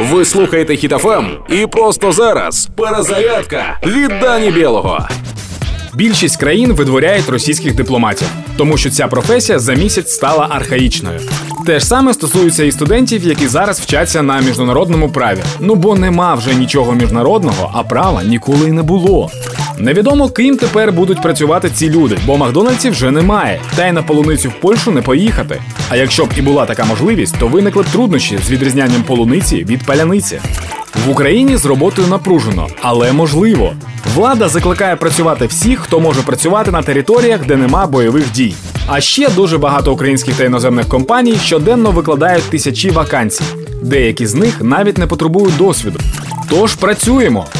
Ви слухаєте Хітофем і просто зараз перезарядка від Дані Білого. Більшість країн видворяють російських дипломатів, тому що ця професія за місяць стала архаїчною. Те ж саме стосується і студентів, які зараз вчаться на міжнародному праві. Ну бо нема вже нічого міжнародного, а права ніколи й не було. Невідомо ким тепер будуть працювати ці люди, бо Макдональдсів вже немає, та й на полуницю в Польщу не поїхати. А якщо б і була така можливість, то виникли б труднощі з відрізнянням полуниці від паляниці. В Україні з роботою напружено, але можливо. Влада закликає працювати всіх, хто може працювати на територіях, де нема бойових дій. А ще дуже багато українських та іноземних компаній щоденно викладають тисячі вакансій. Деякі з них навіть не потребують досвіду. Тож працюємо,